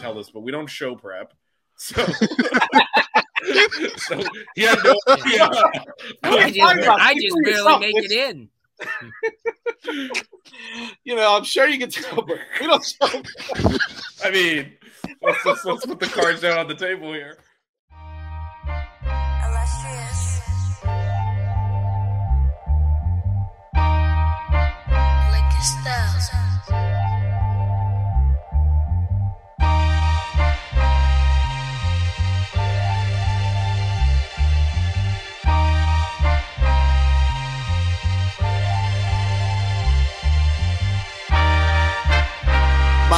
can tell this, but we don't show prep. So, so he had no idea. I just, I just barely make it in. you know, I'm sure you can tell, but we don't show. I mean, let's, let's, let's put the cards down on the table here. Styles.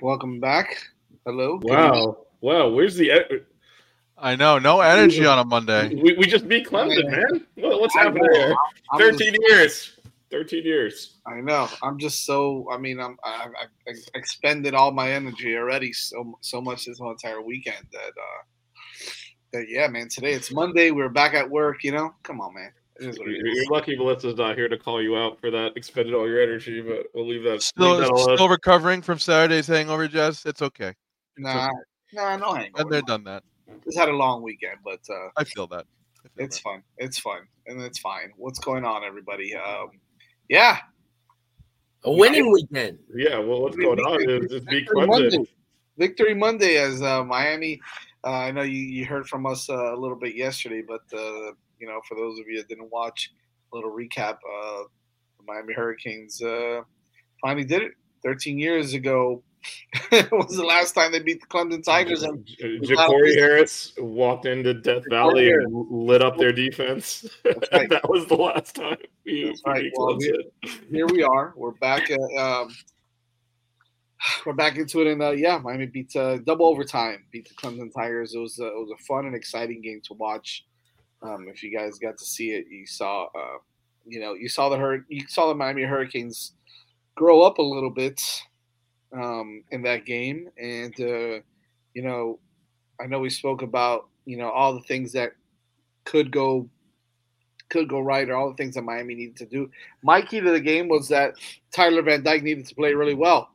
Welcome back. Hello. Wow. Wow. Where's the. E- I know. No energy on a Monday. We, we just beat Clemson, man. What's happening there? 13 just, years. 13 years. I know. I'm just so. I mean, I'm. I, I, expended all my energy already so so much this whole entire weekend that. uh that, yeah, man. Today it's Monday. We're back at work. You know, come on, man. You're lucky Melissa's not here to call you out for that. Expended all your energy, but we'll leave that. Still, leave that still recovering from Saturday's hangover, Jess. It's okay. Nah, okay. nah, no hangover. And they're done that. Just had a long weekend, but uh, I feel that. I feel it's that. fun. It's fun, and it's fine. What's going on, everybody? Um, yeah, a winning yeah. weekend. Yeah. Well, what's going on is just Victory Monday. Victory Monday as uh, Miami. Uh, I know you, you heard from us uh, a little bit yesterday, but uh, you know, for those of you that didn't watch, a little recap. Uh, the Miami Hurricanes uh, finally did it 13 years ago. was the last time they beat the Clemson Tigers. And Jacory Harris walked into Death Valley and lit up their defense. Right. that was the last time. We, right. well, here, here, we are. We're back. At, um, we're back into it, and uh, yeah, Miami beat uh, double overtime, beat the Clemson Tigers. It was uh, it was a fun and exciting game to watch. Um, if you guys got to see it, you saw, uh, you know, you saw the hur- you saw the Miami Hurricanes grow up a little bit um, in that game, and uh, you know, I know we spoke about you know all the things that could go could go right or all the things that Miami needed to do. My key to the game was that Tyler Van Dyke needed to play really well.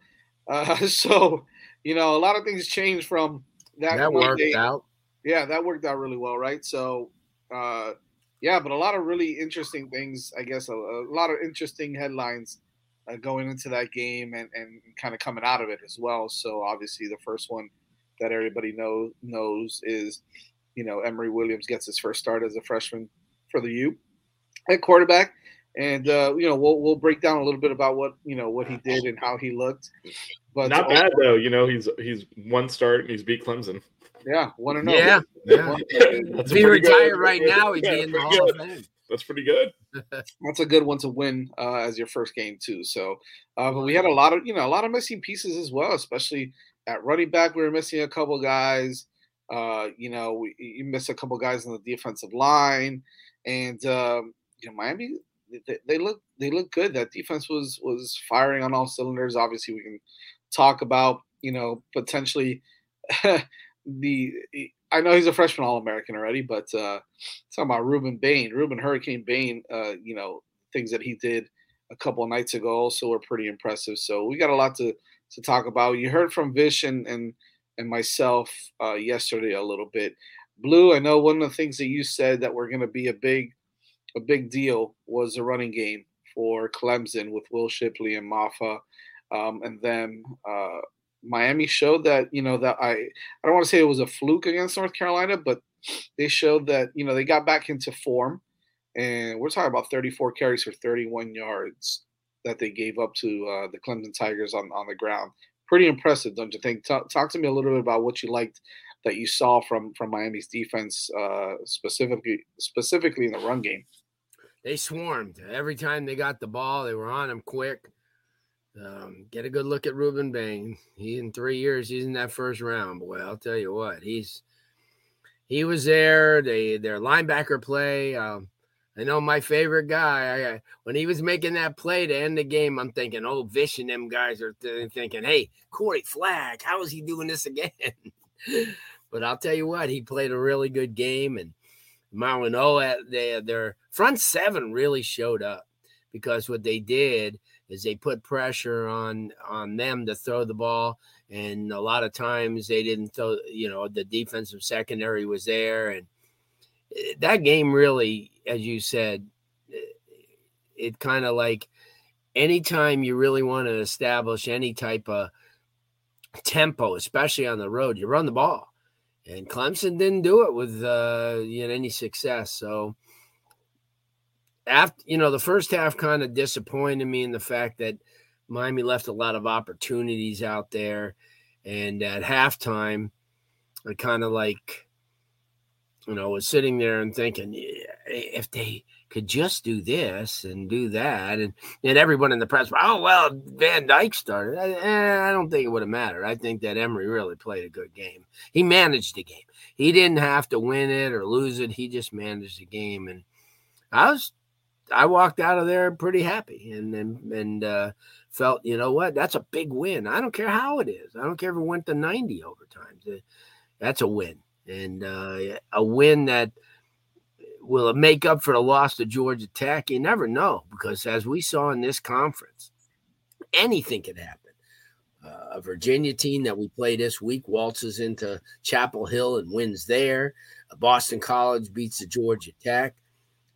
Uh, so, you know, a lot of things changed from that. That worked out. Yeah, that worked out really well, right? So, uh, yeah, but a lot of really interesting things. I guess a, a lot of interesting headlines uh, going into that game and, and kind of coming out of it as well. So obviously, the first one that everybody knows knows is you know Emory Williams gets his first start as a freshman for the U at quarterback. And uh, you know we'll we'll break down a little bit about what you know what he did and how he looked. But not bad though. You know he's he's one start and he's beat Clemson. Yeah, one and yeah. yeah. if he retired right now, he'd yeah, be in the Hall of Fame. That's pretty good. That's a good one to win uh, as your first game too. So, uh, but we had a lot of you know a lot of missing pieces as well, especially at running back. We were missing a couple guys. Uh, you know, we, you missed a couple guys on the defensive line, and um, you know Miami they, they look they look good. That defense was was firing on all cylinders. Obviously, we can talk about you know potentially the. I know he's a freshman All American already, but uh, talking about Rueben Bain, Rueben Hurricane Bain, uh, you know things that he did a couple nights ago also were pretty impressive. So we got a lot to to talk about. You heard from Vish and and and myself uh, yesterday a little bit. Blu, I know one of the things that you said that we're going to be a big a big deal was the running game for Clemson with Will Shipley and Mafah. Um, and then uh, Miami showed that, you know, that I, I don't want to say it was a fluke against North Carolina, but they showed that, you know, they got back into form. And we're talking about 34 carries for 31 yards that they gave up to uh, the Clemson Tigers on, on the ground. Pretty impressive, don't you think? Talk, talk to me a little bit about what you liked that you saw from from Miami's defense, uh, specifically specifically in the run game they swarmed every time they got the ball. They were on them quick. Um, get a good look at Rueben Bain. He in three years, he's in that first round. Boy, I'll tell you what, he's he was there. They their linebacker play. Um, I know my favorite guy. I, when he was making that play to end the game, I'm thinking, oh, Vish and them guys are th- thinking, hey, Corey Flagg, how is he doing this again? but I'll tell you what, he played a really good game and Marlon O, they, their front seven really showed up because what they did is they put pressure on on them to throw the ball, and a lot of times they didn't throw. You know, the defensive secondary was there, and eh, that game really, as you said, eh, it kind of like anytime you really want to establish any type of tempo, especially on the road, you run the ball and Clemson didn't do it with uh, you know, any success. So after you know the first half kind of disappointed me in the fact that Miami left a lot of opportunities out there, and at halftime, I kind of like you know was sitting there and thinking if they could just do this and do that, and and everyone in the press, oh well, Van Dyke started. I, eh, I don't think it would have mattered. I think that Emory really played a good game. He managed the game. He didn't have to win it or lose it. He just managed the game, and I was, I walked out of there pretty happy, and and and uh, felt, you know what, that's a big win. I don't care how it is. I don't care if it went to ninety overtimes. That's a win, and uh, a win that will make up for the loss to Georgia Tech? You never know because as we saw in this conference, anything could happen. Uh, a Virginia team that we play this week waltzes into Chapel Hill and wins there. A Boston College beats the Georgia Tech.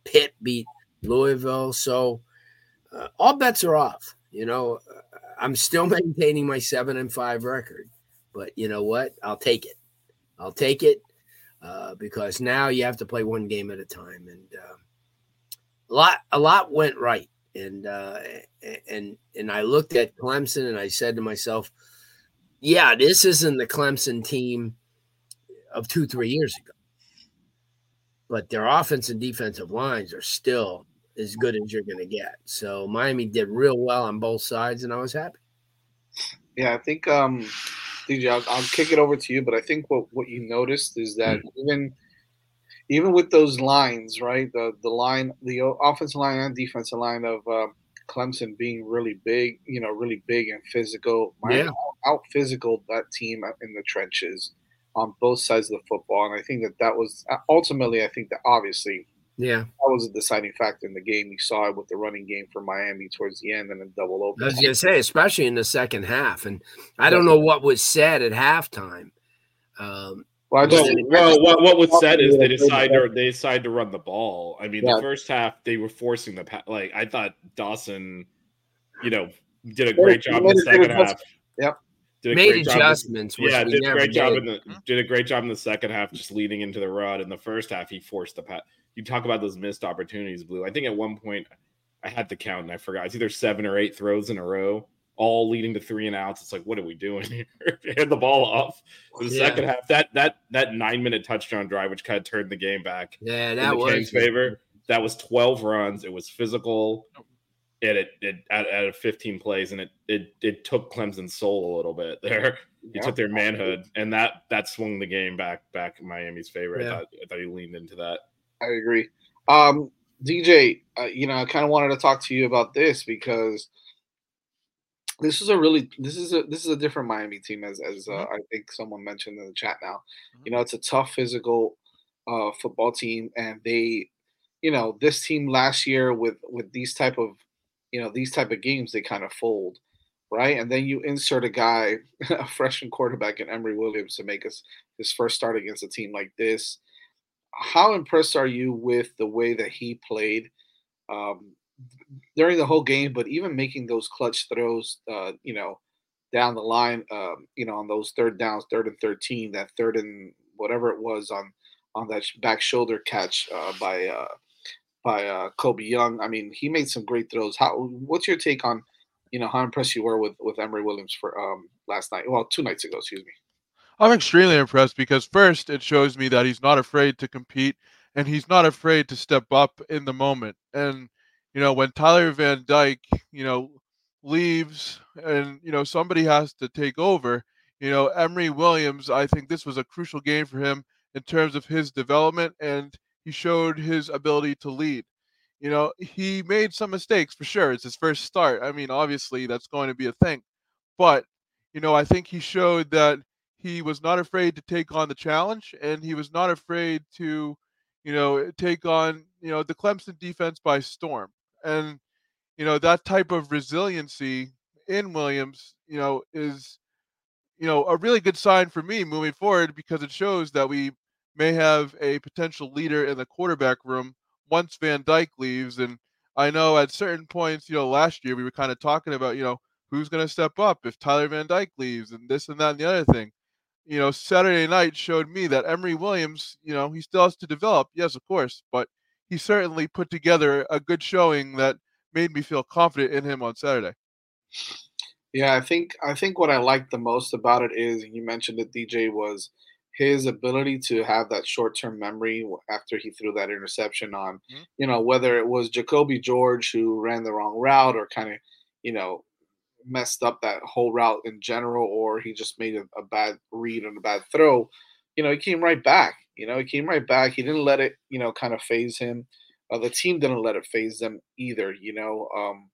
Pitt beat Louisville. So uh, all bets are off. You know, I'm still maintaining my seven and five record, but you know what? I'll take it. I'll take it uh, because now you have to play one game at a time, and uh, a lot a lot went right, and uh, and and I looked at Clemson and I said to myself, yeah, this isn't the Clemson team of two three years ago, but their offense and defensive lines are still as good as you're going to get. So Miami did real well on both sides, and I was happy. Yeah, I think um, DJ, I'll, I'll, kick it over to you. But I think what, what you noticed is that mm-hmm. even even with those lines, right, the the line, the offensive line and defensive line of uh, Clemson being really big, you know, really big and physical, yeah. out physical that team in the trenches on both sides of the football. And I think that that was ultimately, I think that obviously yeah, that was a deciding factor in the game. You saw it with the running game for Miami towards the end, and then double over. I was gonna say, especially in the second half, and I don't know what was said at halftime. Um, well, just, well, what, what was said is they decide to they decide to run the ball. I mean, yeah. the first half they were forcing the like. I thought Dawson, you know, did a great job in the second half. Yep. Did a Made great job in- adjustments, yeah, did a never great job did. in the did a great job in the second half, just leading into the run. In the first half, he forced the pass. You talk about those missed opportunities, Blu. I think at one point I had to count and I forgot. It's either seven or eight throws in a row, all leading to three and outs. It's like, what are we doing here? Hand the ball off. The Yeah. second half, that that that nine minute touchdown drive, which kind of turned the game back Yeah, in that the was Kings' favor. That was 12 runs. It was physical. It it, it at, at 15 plays, and it it it took Clemson's soul a little bit there. He Yeah. took their manhood, and that that swung the game back back in Miami's favor. Yeah. I thought I thought he leaned into that. I agree. Um, DJ, uh, you know, I kind of wanted to talk to you about this because this is a really this is a this is a different Miami team as as uh, I think someone mentioned in the chat now. You know, it's a tough physical uh, football team, and they, you know, this team last year with with these type of, you know, these type of games they kind of fold, right? And then you insert a guy, a freshman quarterback in Emory Williams to make us his first start against a team like this how impressed are you with the way that he played um, during the whole game, but even making those clutch throws, uh, you know, down the line, um, you know, on those third downs, third and thirteen, that third and whatever it was on on that back shoulder catch uh, by uh, by uh, Colbie Young. I mean, he made some great throws. How? What's your take on, you know, how impressed you were with with Emory Williams for um, last night? Well, two nights ago, excuse me. I'm extremely impressed because first it shows me that he's not afraid to compete and he's not afraid to step up in the moment. And you know, when Tyler Van Dyke, you know, leaves and you know somebody has to take over, you know, Emory Williams, I think this was a crucial game for him in terms of his development and he showed his ability to lead. You know, he made some mistakes for sure. It's his first start. I mean, obviously that's going to be a thing. But, you know, I think he showed that he was not afraid to take on the challenge and he was not afraid to you know take on you know the Clemson defense by storm. And you know that type of resiliency in Williams you know is you know a really good sign for me moving forward because it shows that we may have a potential leader in the quarterback room once Van Dyke leaves. And I know at certain points you know last year we were kind of talking about you know who's going to step up if Tyler Van Dyke leaves and this and that and the other thing you know, Saturday night showed me that Emory Williams, you know, he still has to develop, yes, of course, but he certainly put together a good showing that made me feel confident in him on Saturday. Yeah, I think I think what I liked the most about it is, you mentioned that DJ, was his ability to have that short-term memory after he threw that interception on, Mhm. you know, whether it was Jacolby George who ran the wrong route or kind of, you know, messed up that whole route in general, or he just made a, a bad read and a bad throw, you know, he came right back. You know, he came right back. He didn't let it, you know, kind of phase him. Uh, the team didn't let it phase them either. You know, um,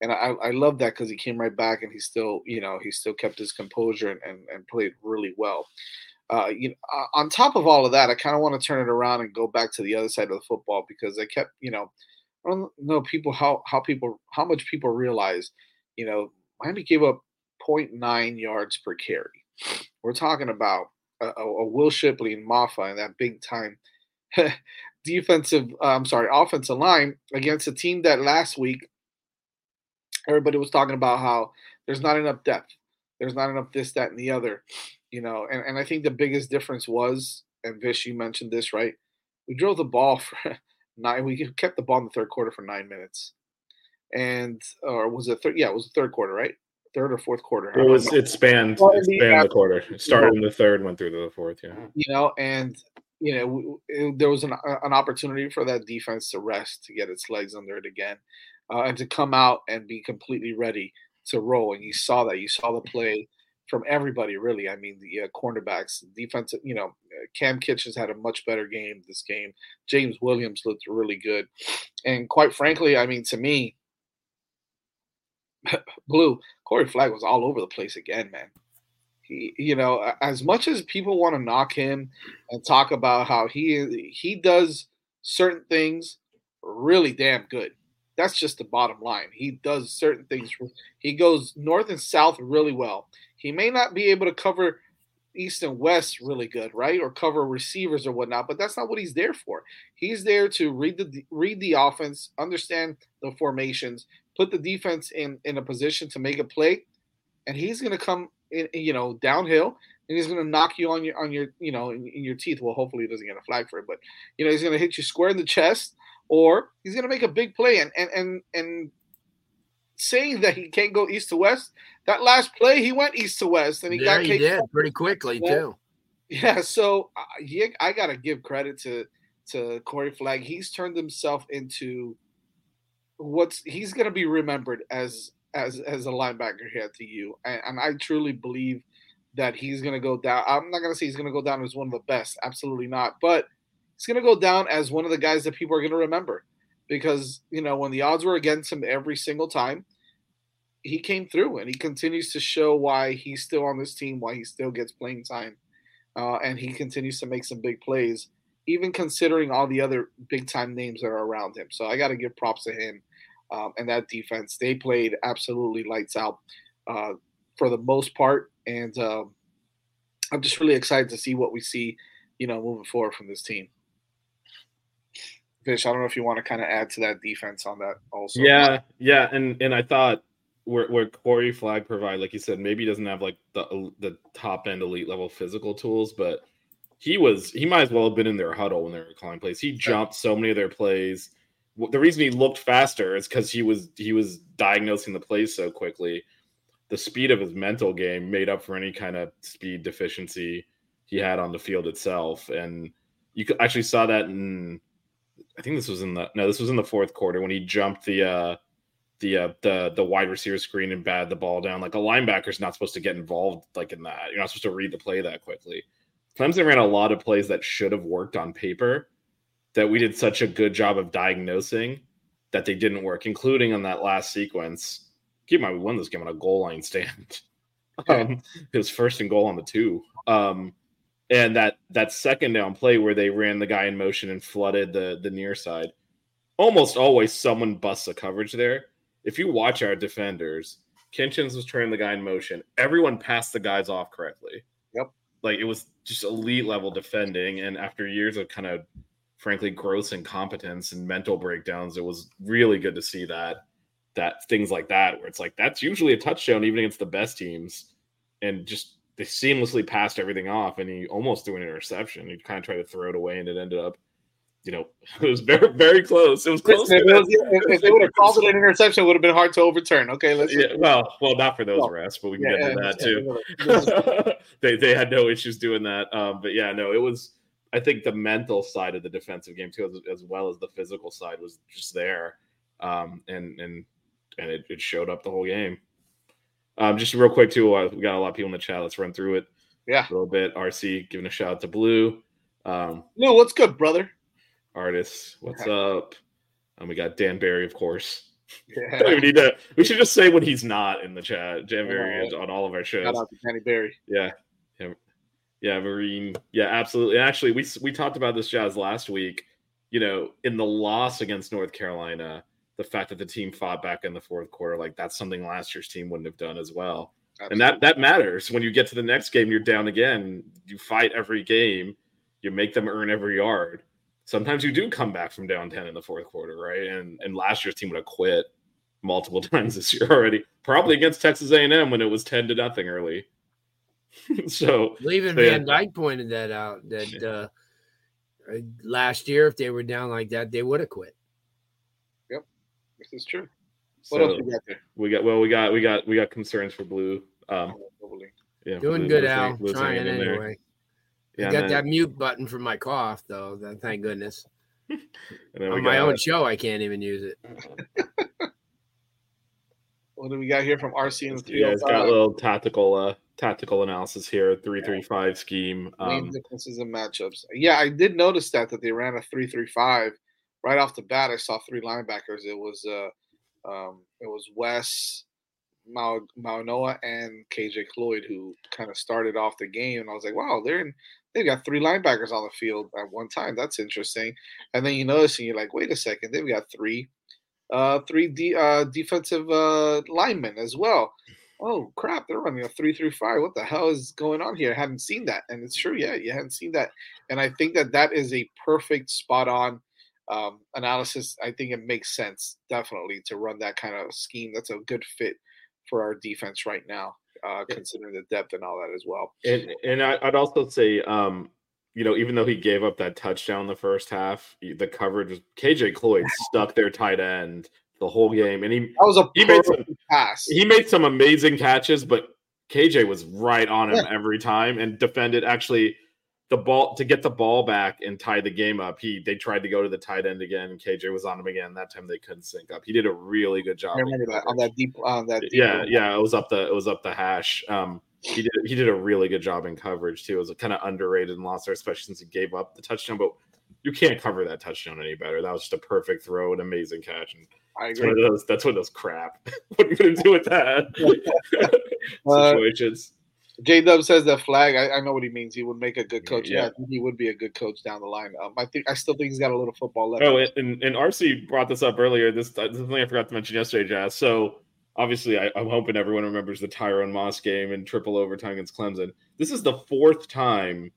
and I, I love that because he came right back and he still, you know, he still kept his composure and, and, and played really well. Uh, you know, uh, on top of all of that, I kind of want to turn it around and go back to the other side of the football because I kept, you know, I don't know people how how people how much people realize, you know, Miami gave up 0.9 yards per carry. We're talking about a, a, Will Shipley and Mafah and that big time defensive, uh, I'm sorry, offensive line against a team that last week everybody was talking about how there's not enough depth. There's not enough this, that, and the other. You know, and, and I think the biggest difference was, and Vish, you mentioned this, right? We drove the ball for nine. We kept the ball in the third quarter for nine minutes, and or was it third? Yeah, it was the third quarter, right? Third or fourth quarter. It was know. it spanned Well, it the spanned after- the quarter. It started in the third, went through to the fourth. Yeah. you know, and you know, w- w- there was an, an opportunity for that defense to rest, to get its legs under it again, uh, and to come out and be completely ready to roll. And you saw that. You saw the play from everybody, really. I mean, the uh, cornerbacks, defensive. You know, uh, Kam Kinchens had a much better game this game. James Williams looked really good, and quite frankly, I mean, to me, Blu Corey Flagg was all over the place again, man he, you know, as much as people want to knock him and talk about how he he does certain things really damn good. That's just the bottom line. He does certain things. He goes north and south really well. He may not be able to cover east and west really good, right? Or cover receivers or whatnot, but that's not what he's there for. He's there to read the read the offense, understand the formations, put the defense in in a position to make a play, and he's going to come in, you know, downhill, and he's going to knock you on your on your you know in, in, your teeth. Well, hopefully he doesn't get a flag for it, but you know he's going to hit you square in the chest, or he's going to make a big play. And and and and saying that he can't go east to west, that last play he went east to west, and he yeah, got he did pretty quickly too. Yeah, so uh, he, I got to give credit to to Corey Flagg. He's turned himself into what's he's going to be remembered as as as a linebacker here at TU, and, and I truly believe that he's going to go down. I'm not going to say he's going to go down as one of the best, absolutely not, but he's going to go down as one of the guys that people are going to remember because you know when the odds were against him every single time, he came through, and he continues to show why he's still on this team, why he still gets playing time, uh, and he continues to make some big plays even considering all the other big time names that are around him. So I got to give props to him um, and that defense. They played absolutely lights out uh, for the most part, and um, I'm just really excited to see what we see, you know, moving forward from this team. Vish, I don't know if you want to kind of add to that defense on that also. Yeah, yeah, and and I thought where where Corey Flagg provide, like you said, maybe he doesn't have like the the top end elite level physical tools, but he was he might as well have been in their huddle when they were calling plays. He jumped so many of their plays. The reason he looked faster is because he was he was diagnosing the plays so quickly. The speed of his mental game made up for any kind of speed deficiency he had on the field itself, and you actually saw that in. I think this was in the no, this was in the fourth quarter when he jumped the uh the uh, the the wide receiver screen and batted the ball down. Like a linebacker's not supposed to get involved like in that. You're not supposed to read the play that quickly. Clemson ran a lot of plays that should have worked on paper that we did such a good job of diagnosing that they didn't work, including on that last sequence. Keep in mind, we won this game on a goal line stand. um, it was first and goal on the two. Um, and that that second down play where they ran the guy in motion and flooded the the near side. Almost always someone busts a coverage there. If you watch our defenders, Kinchens was turning the guy in motion. Everyone passed the guys off correctly. Yep. Like it was just elite level defending. And after years of kind of frankly gross incompetence and mental breakdowns, it was really good to see that that things like that where it's like that's usually a touchdown even against the best teams. And just they seamlessly passed everything off and he almost threw an interception. He kind of tried to throw it away and it ended up you know, it was very, very close. It was close. If, was, if they would have called it an interception, it would have been hard to overturn. Okay, let's. Yeah, well, well, not for those well, refs, but we can yeah, get to yeah, that too. they they had no issues doing that. Um, but yeah, no, it was. I think the mental side of the defensive game too, as, as well as the physical side, was just there, um, and and and it, it showed up the whole game. Um, just real quick too, uh, we got a lot of people in the chat. Let's run through it. Yeah, a little bit. RC giving a shout out to Blu. Um, Blu, what's good, brother? artists. What's up? And we got Dan Barry, of course. Yeah. we need to. We should just say when he's not in the chat. Dan Barry is on all of our shows. Shout out to Danny Barry. Yeah, yeah, Marine. Yeah, absolutely. Actually, we we talked about this jazz last week. You know, in the loss against North Carolina, the fact that the team fought back in the fourth quarter, like that's something last year's team wouldn't have done as well. Absolutely. And that that matters when you get to the next game. You're down again. You fight every game. You make them earn every yard sometimes you do come back from down 10 in the fourth quarter, right? And and last year's team would have quit multiple times this year already, probably against Texas A&M when it was 10 to nothing early. so even Van yeah. Dyke pointed that out that uh, uh, last year if they were down like that, they would have quit. Yep, this is true. What so else we got there? We got well, we got we got we got concerns for Blu. Um, yeah, doing Blu, good, Al. Trying anyway. Yeah, I got that mute button for my cough, though. Thank goodness. On my own show, I can't even use it. what do we got here from RC and the Yeah, it's got a little tactical uh tactical analysis here, three three five scheme. Um, differences in matchups. Yeah, I did notice that that they ran a three three five right off the bat. I saw three linebackers. It was uh um it was Wes, Mauigoa and KJ Cloyd who kind of started off the game, and I was like, wow, they're in they've got three linebackers on the field at one time. That's interesting. And then you notice, and you're like, wait a second, they've got three, uh, three uh, defensive uh, linemen as well. Oh crap, they're running a three through five. What the hell is going on here? I haven't seen that, and it's true. Yeah, you haven't seen that, and I think that that is a perfect spot on um, analysis. I think it makes sense definitely to run that kind of scheme. That's a good fit for our defense right now. uh, considering the depth and all that as well. And and I, would also say, um, you know, even though he gave up that touchdown the first half, the coverage was KJ Cloyd stuck their tight end the whole game, and he that was a he made some pass. He made some amazing catches, but KJ was right on him yeah. every time and defended actually the ball to get the ball back and tie the game up. He they tried to go to the tight end again, KJ was on him again. That time they couldn't sync up. He did a really good job. I remember that on that deep on that. Deep yeah, yeah, it was up the it was up the hash. Um, he did he did a really good job in coverage too. It was kind of underrated and lost there, especially since he gave up the touchdown. But you can't cover that touchdown any better. That was just a perfect throw, an amazing catch, and I agree. That's one of those. That's one of those crap. what are you gonna do with that uh, situations? J Dub says that flag. I, I, know what he means. He would make a good coach. Yeah, yeah he would be a good coach down the line. Um, I think I still think he's got a little football left. Oh, and, and RC brought this up earlier. This, this is something I forgot to mention yesterday, Jazz. So obviously, I, am hoping everyone remembers the Tyrone Moss game and triple overtime against Clemson. This is the fourth time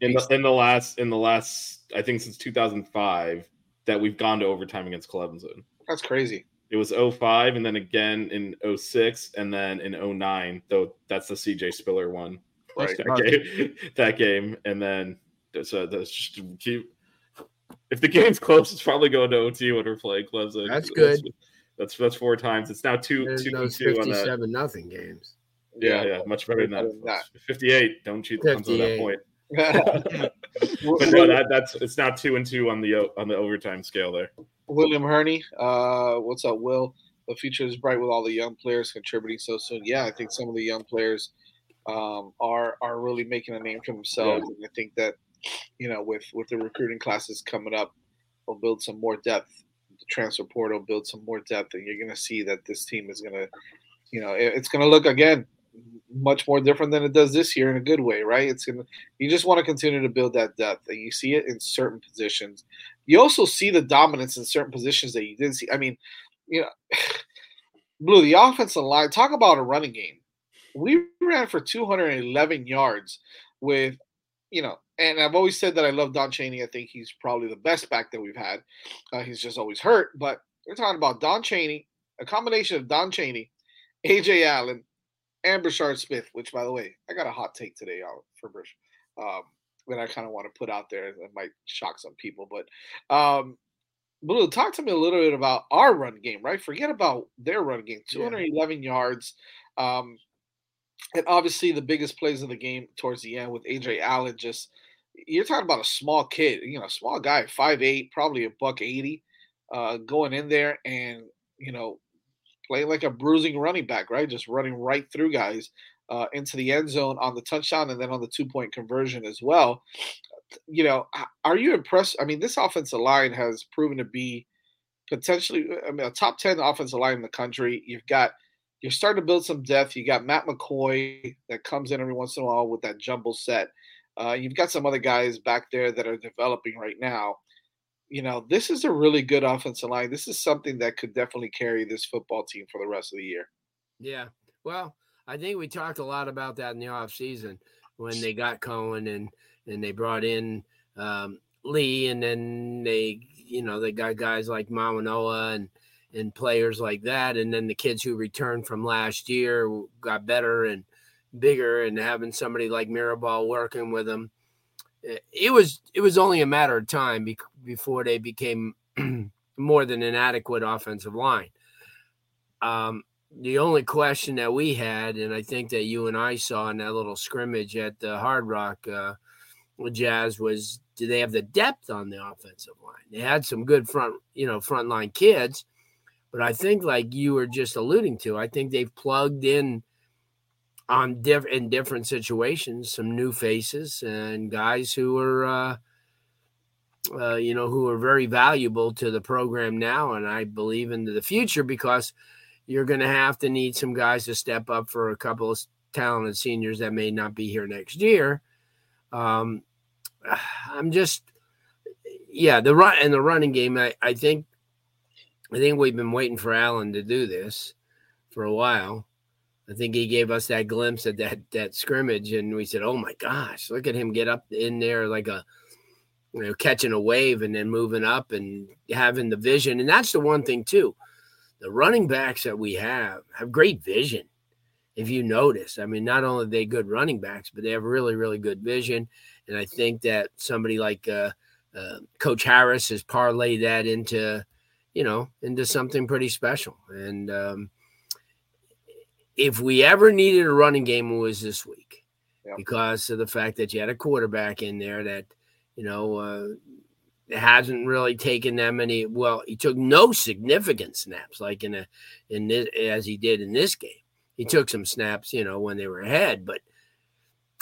in the, in the last in the last I think since 2005 that we've gone to overtime against Clemson. That's crazy. It was 05 and then again in 06 and then in 09, though that's the CJ Spiller one. Right. That game, that game. And then so uh, that's just keep if the game's close, it's probably going to OT when we're playing Clemson. That's good. That's that's, that's four times. It's now two There's two two on that. nothing games. Yeah, yeah, much better than that. Fifty eight. Don't cheat the Clemson at that point. but no, that, that's it's now two and two on the on the overtime scale there. William Herney, uh, what's up, Will? The future is bright with all the young players contributing so soon. Yeah, I think some of the young players um, are are really making a name for themselves, yeah. and I think that you know with with the recruiting classes coming up, will build some more depth. The transfer portal build some more depth, and you're going to see that this team is going to, you know, it, it's going to look again much more different than it does this year in a good way, right? It's gonna you just want to continue to build that depth, and you see it in certain positions. You also see the dominance in certain positions that you didn't see. I mean, you know, Blu, the offensive line. Talk about a running game. We ran for 211 yards with, you know, and I've always said that I love Don Chaney. I think he's probably the best back that we've had. Uh, he's just always hurt, but we're talking about Don Chaney, a combination of Don Chaney, Ajay Allen, and Brashard Smith, which, by the way, I got a hot take today for Brish um, that I kind of want to put out there that might shock some people. But, um, Blu, talk to me a little bit about our run game, right? Forget about their run game 211 yeah. yards. Um, and obviously, the biggest plays of the game towards the end with Ajay Allen just you're talking about a small kid, you know, small guy, five eight, probably a buck eighty, uh, going in there and you know playing like a bruising running back, right? Just running right through guys uh, into the end zone on the touchdown and then on the two point conversion as well. You know, are you impressed? I mean, this offensive line has proven to be potentially, I mean, a top 10 offensive line in the country. You've got, you're starting to build some depth. You got Matt McCoy that comes in every once in a while with that jumble set. Uh, you've got some other guys back there that are developing right now you know, this is a really good offensive line. This is something that could definitely carry this football team for the rest of the year. Yeah. Well, I think we talked a lot about that in the off season when they got Cohen and and they brought in um, Lee and then they you know they got guys like Mauigoa and and players like that and then the kids who returned from last year got better and bigger and having somebody like Mirabal working with them it was it was only a matter of time be- before they became more than an adequate offensive line. Um, the only question that we had, and I think that you and I saw in that little scrimmage at the Hard Rock uh, Jazz, was do they have the depth on the offensive line? They had some good front, you know, frontline kids, but I think, like you were just alluding to, I think they've plugged in on diff- in different situations some new faces and guys who are uh, uh, you know who are very valuable to the program now and i believe into the future because you're going to have to need some guys to step up for a couple of talented seniors that may not be here next year. Um, i'm just yeah the run and the running game I, I think i think we've been waiting for allen to do this for a while. I think he gave us that glimpse at that that scrimmage, and we said, "Oh my gosh, look at him get up in there like a, you know, catching a wave and then moving up and having the vision." And that's the one thing too, the running backs that we have have great vision. if you notice. I mean, not only are they good running backs, but they have really, really good vision. And I think that somebody like uh, uh, Coach Harris has parlayed that into, you know, into something pretty special. And um, if we ever needed a running game, it was this week Yeah. because of the fact that you had a quarterback in there that, you know, uh, hasn't really taken that many. Well, he took no significant snaps like in a in this as he did in this game. He took some snaps, you know, when they were ahead, but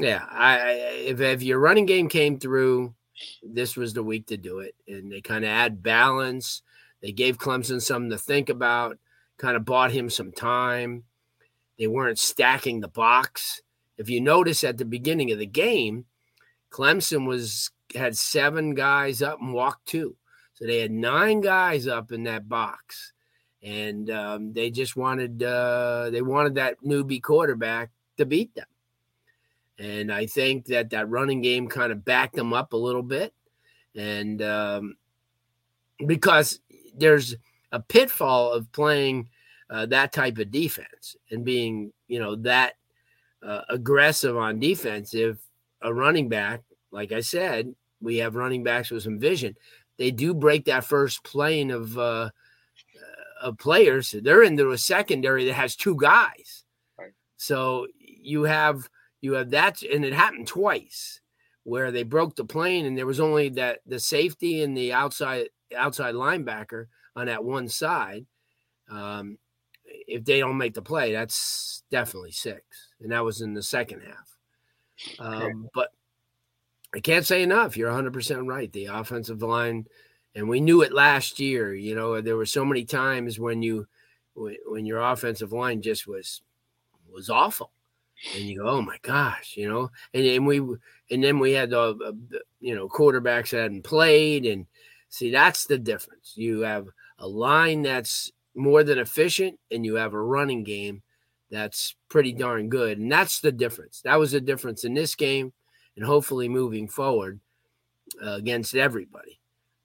yeah, I- if if your running game came through, this was the week to do it, and they kind of add balance. They gave Clemson something to think about, kind of bought him some time. They weren't stacking the box. If you notice at the beginning of the game, Clemson was had seven guys up and walked two. So they had nine guys up in that box. And um, they just wanted uh, they wanted that newbie quarterback to beat them. And I think that that running game kind of backed them up a little bit. And um, because there's a pitfall of playing uh, that type of defense and being, you know, that uh, aggressive on defense. If a running back, like I said, we have running backs with some vision. They do break that first plane of uh, of players. They're into a secondary that has two guys. Right. So you have you have that, and it happened twice where they broke the plane, and there was only that the safety and the outside outside linebacker on that one side. Um, if they don't make the play, that's definitely six, and that was in the second half. Um, but I can't say enough. You're 100 percent right. The offensive line, and we knew it last year. You know, there were so many times when you when, your offensive line just was was awful, and you go, "Oh my gosh," you know. And and we and then we had the you know quarterbacks that hadn't played, and see that's the difference. You have a line that's more than efficient, and you have a running game that's pretty darn good, and that's the difference. That was the difference in this game and hopefully moving forward uh, against everybody,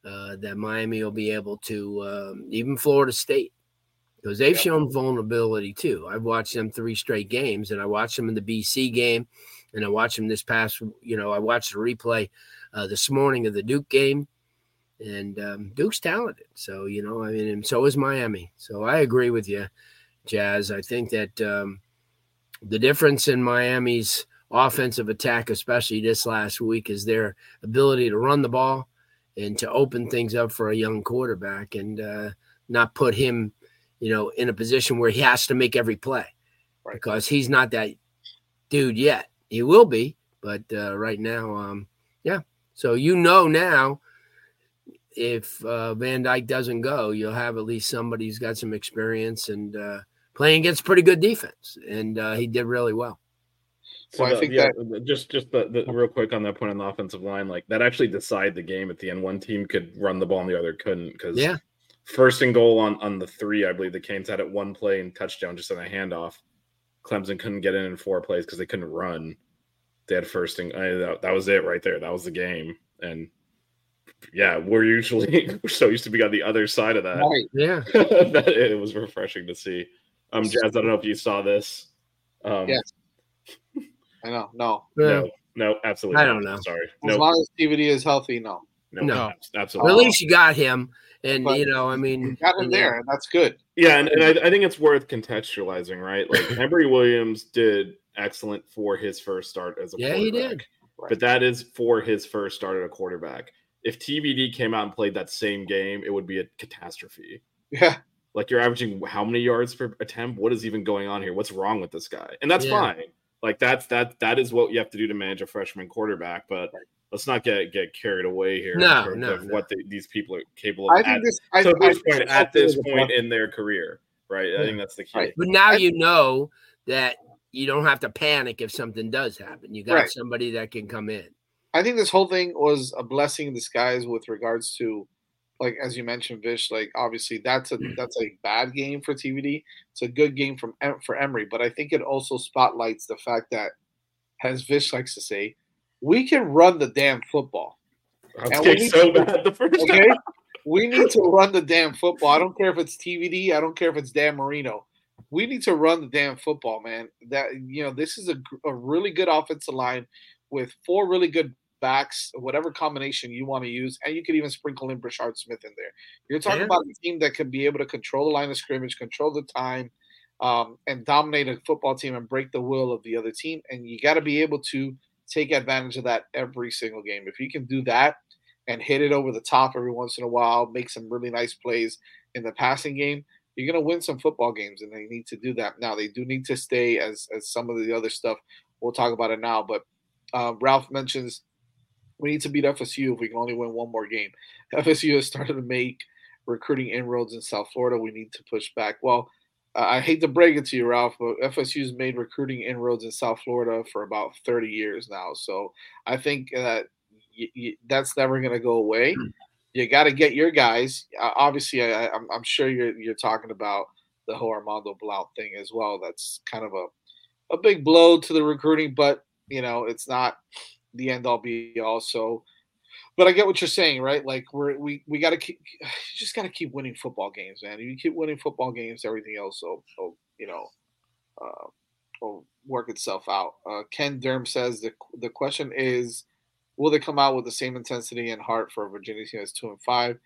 uh, that Miami will be able to, um, even Florida State, because they've Yep. shown vulnerability too. I've watched them three straight games, and I watched them in the BC game, and I watched them this past, you know, I watched the replay uh, this morning of the Duke game, and um, Duke's talented. So, you know, I mean, and so is Miami. So I agree with you, Jazz. I think that um, the difference in Miami's offensive attack, especially this last week, is their ability to run the ball and to open things up for a young quarterback and uh, not put him, you know, in a position where he has to make every play Right. because he's not that dude yet. He will be, but uh, right now, um, yeah. So you know now, if uh, Van Dyke doesn't go, you'll have at least somebody who's got some experience and uh, playing against pretty good defense, and uh, he did really well. So Well, I think yeah, the- just just the, the real quick on that point on the offensive line, like that actually decided the game at the end. One team could run the ball and the other couldn't because Yeah. first and goal on on the three, I believe the Canes had it one play and touchdown just on a handoff. Clemson couldn't get in in four plays because they couldn't run. They had first and I, that, that was it right there. That was the game. And yeah, we're usually we're so used to be on the other side of that. Right. Yeah. that it was refreshing to see. Um, Jazz, I don't know if you saw this. Um, Yes. I know. No. no, no, absolutely. I not. don't know. Sorry. As No, long as TVD is healthy, no. no, No. abs- Well, absolutely. at least you got him, and But- you know, I We mean, got him there, and that's good. Yeah, and, and I, I think it's worth contextualizing, right? Like Emory Williams did excellent for his first start as a Yeah, he quarterback. did. But that is for his first start at a quarterback. If TVD came out and played that same game, it would be a catastrophe. Yeah. Like you're averaging how many yards per attempt? What is even going on here? What's wrong with this guy? And that's Yeah. fine. Like that's that that is what you have to do to manage a freshman quarterback. But let's not get get carried away here No, no, no. what the, these people are capable of. I at, think this. I, so at I this point, at this is a point plus. in their career, right? I think that's the key. Right. but now you know that you don't have to panic if something does happen. You got Right. somebody that can come in. I think this whole thing was a blessing in disguise with regards to, like as you mentioned, Vish. Like obviously that's a mm-hmm. that's a bad game for TVD. It's a good game from Em- for Emory, but I think it also spotlights the fact that, as Vish likes to say, we can run the damn football. And we so to- bad the first Okay, time. we need to run the damn football. I don't care if it's TVD. I don't care if it's Dan Marino. we need to run the damn football, man. That you know, this is a, a really good offensive line with four really good backs, whatever combination you want to use, and you could even sprinkle in Brashard Smith in there. You're talking Yeah. about a team that can be able to control the line of scrimmage, control the time, um, and dominate a football team and break the will of the other team. And you got to be able to take advantage of that every single game. If you can do that and hit it over the top every once in a while, make some really nice plays in the passing game, you're going to win some football games, and they need to do that. Now they do need to stay as as some of the other stuff. We'll talk about it now, but uh, Ralph mentions we need to beat FSU if we can only win one more game. FSU has started to make recruiting inroads in South Florida. We need to push back. Well, I hate to break it to you, Ralph, but FSU's made recruiting inroads in South Florida for about 30 years now. So I think that y- y- that's never going to go away. You got to get your guys. Uh, obviously, I, I'm, I'm sure you're you're talking about the whole Armando Blount thing as well. That's kind of a a big blow to the recruiting, but you know it's not the end all be all. So, but I get what you're saying, right? Like we're we we got to keep just got to keep winning football games, man. If you keep winning football games, everything else will, will you know uh, will work itself out. Uh, Ken Derm says the the question is, will they come out with the same intensity and heart for Virginia team as two and five?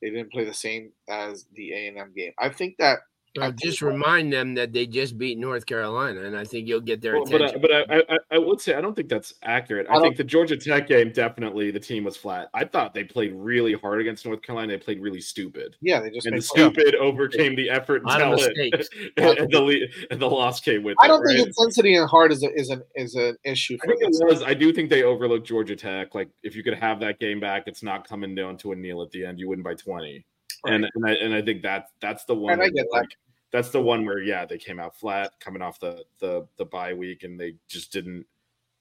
They didn't play the same as the A and M game. I think that Uh, just remind them that they just beat North Carolina, and I think you'll get their Well, but I, attention. but I, I, I would say I don't think that's accurate. I I, think the Georgia Tech game definitely the team was flat. I thought they played really hard against North Carolina. They played really stupid, yeah, they just and the made stupid overcame the effort and Lot of talent, mistakes. and, the and the loss came with. I don't right? think intensity and heart is a, is an is an issue I think it was. I do think they overlooked Georgia Tech. Like if you could have that game back, it's not coming down to a kneel at the end. You win by twenty, and and I, and I think that that's the one. And I where, get that. like, that's the one where yeah, they came out flat coming off the the the bye week, and they just didn't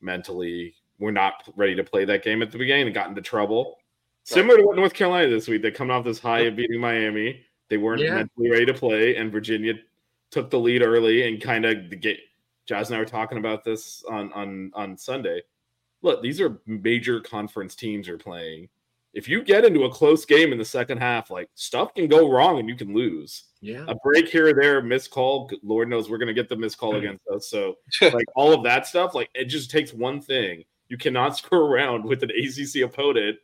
mentally. We're not ready to play that game at the beginning and got into trouble. Similar to what North Carolina this week, they coming off this high of beating Miami. They weren't Yeah. mentally ready to play, and Virginia took the lead early and kind of the get. Jazz and I were talking about this on on on Sunday. Look, these are major conference teams are playing. If you get into a close game in the second half, like stuff can go wrong and you can lose. yeah, A break here or there, missed call. Lord knows we're gonna get the missed call hmm. against us. So like all of that stuff, like it just takes one thing. You cannot screw around with an ACC opponent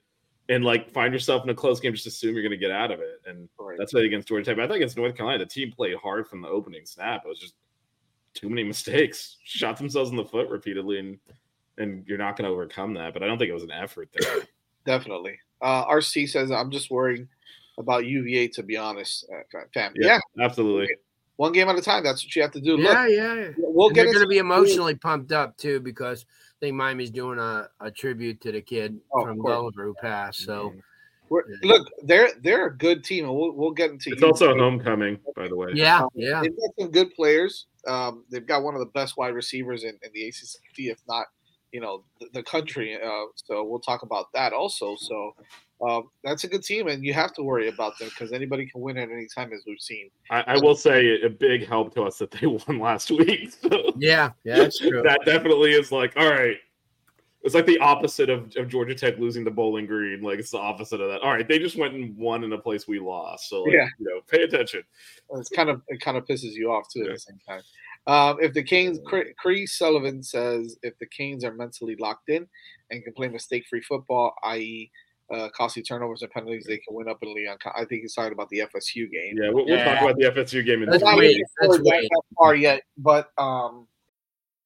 and like find yourself in a close game. Just assume you're going to get out of it, and Right. that's what against Georgia Tech. But I think against North Carolina, the team played hard from the opening snap. It was just too many mistakes, shot themselves in the foot repeatedly, and and you're not going to overcome that. But I don't think it was an effort there. Definitely. Uh, RC says I'm just worrying about UVA to be honest, uh, fam. Yeah. Yeah. Absolutely. one game at a time. That's what you have to do. yeah, Look, yeah. we'll And get they're going to be emotionally pumped up too because I think Miami's doing a, a tribute to the kid Oh, from course. Gulliver who passed. So we're- look, they're they're a good team, and we'll we'll get into. It's also a homecoming, by the way. yeah, Um, yeah. They've got some good players. Um, they've got one of the best wide receivers in, in the ACC, if not, you know, the, the country. Uh, so we'll talk about that also. So um, that's a good team, and you have to worry about them because anybody can win at any time, as we've seen. I, I will say a big help to us that they won last week. So Yeah, yeah, that's true. that definitely is like, all right. It's like the opposite of, of Georgia Tech losing the Bowling Green. Like it's the opposite of that. All right, they just went and won in a place we lost. So like, Yeah. you know, pay attention. It's kind of it kind of pisses you off too at the same time. Um, if the Canes, Cre- Cree Sullivan says, if the Canes are mentally locked in and can play mistake-free football, i.e., uh, costly turnovers and penalties, they can win up in Leon. I think he's talking about the FSU game. Yeah, we'll, we'll talk about the FSU game in Let's a Not wait, looking let's forward that- wait. that far yet, but um,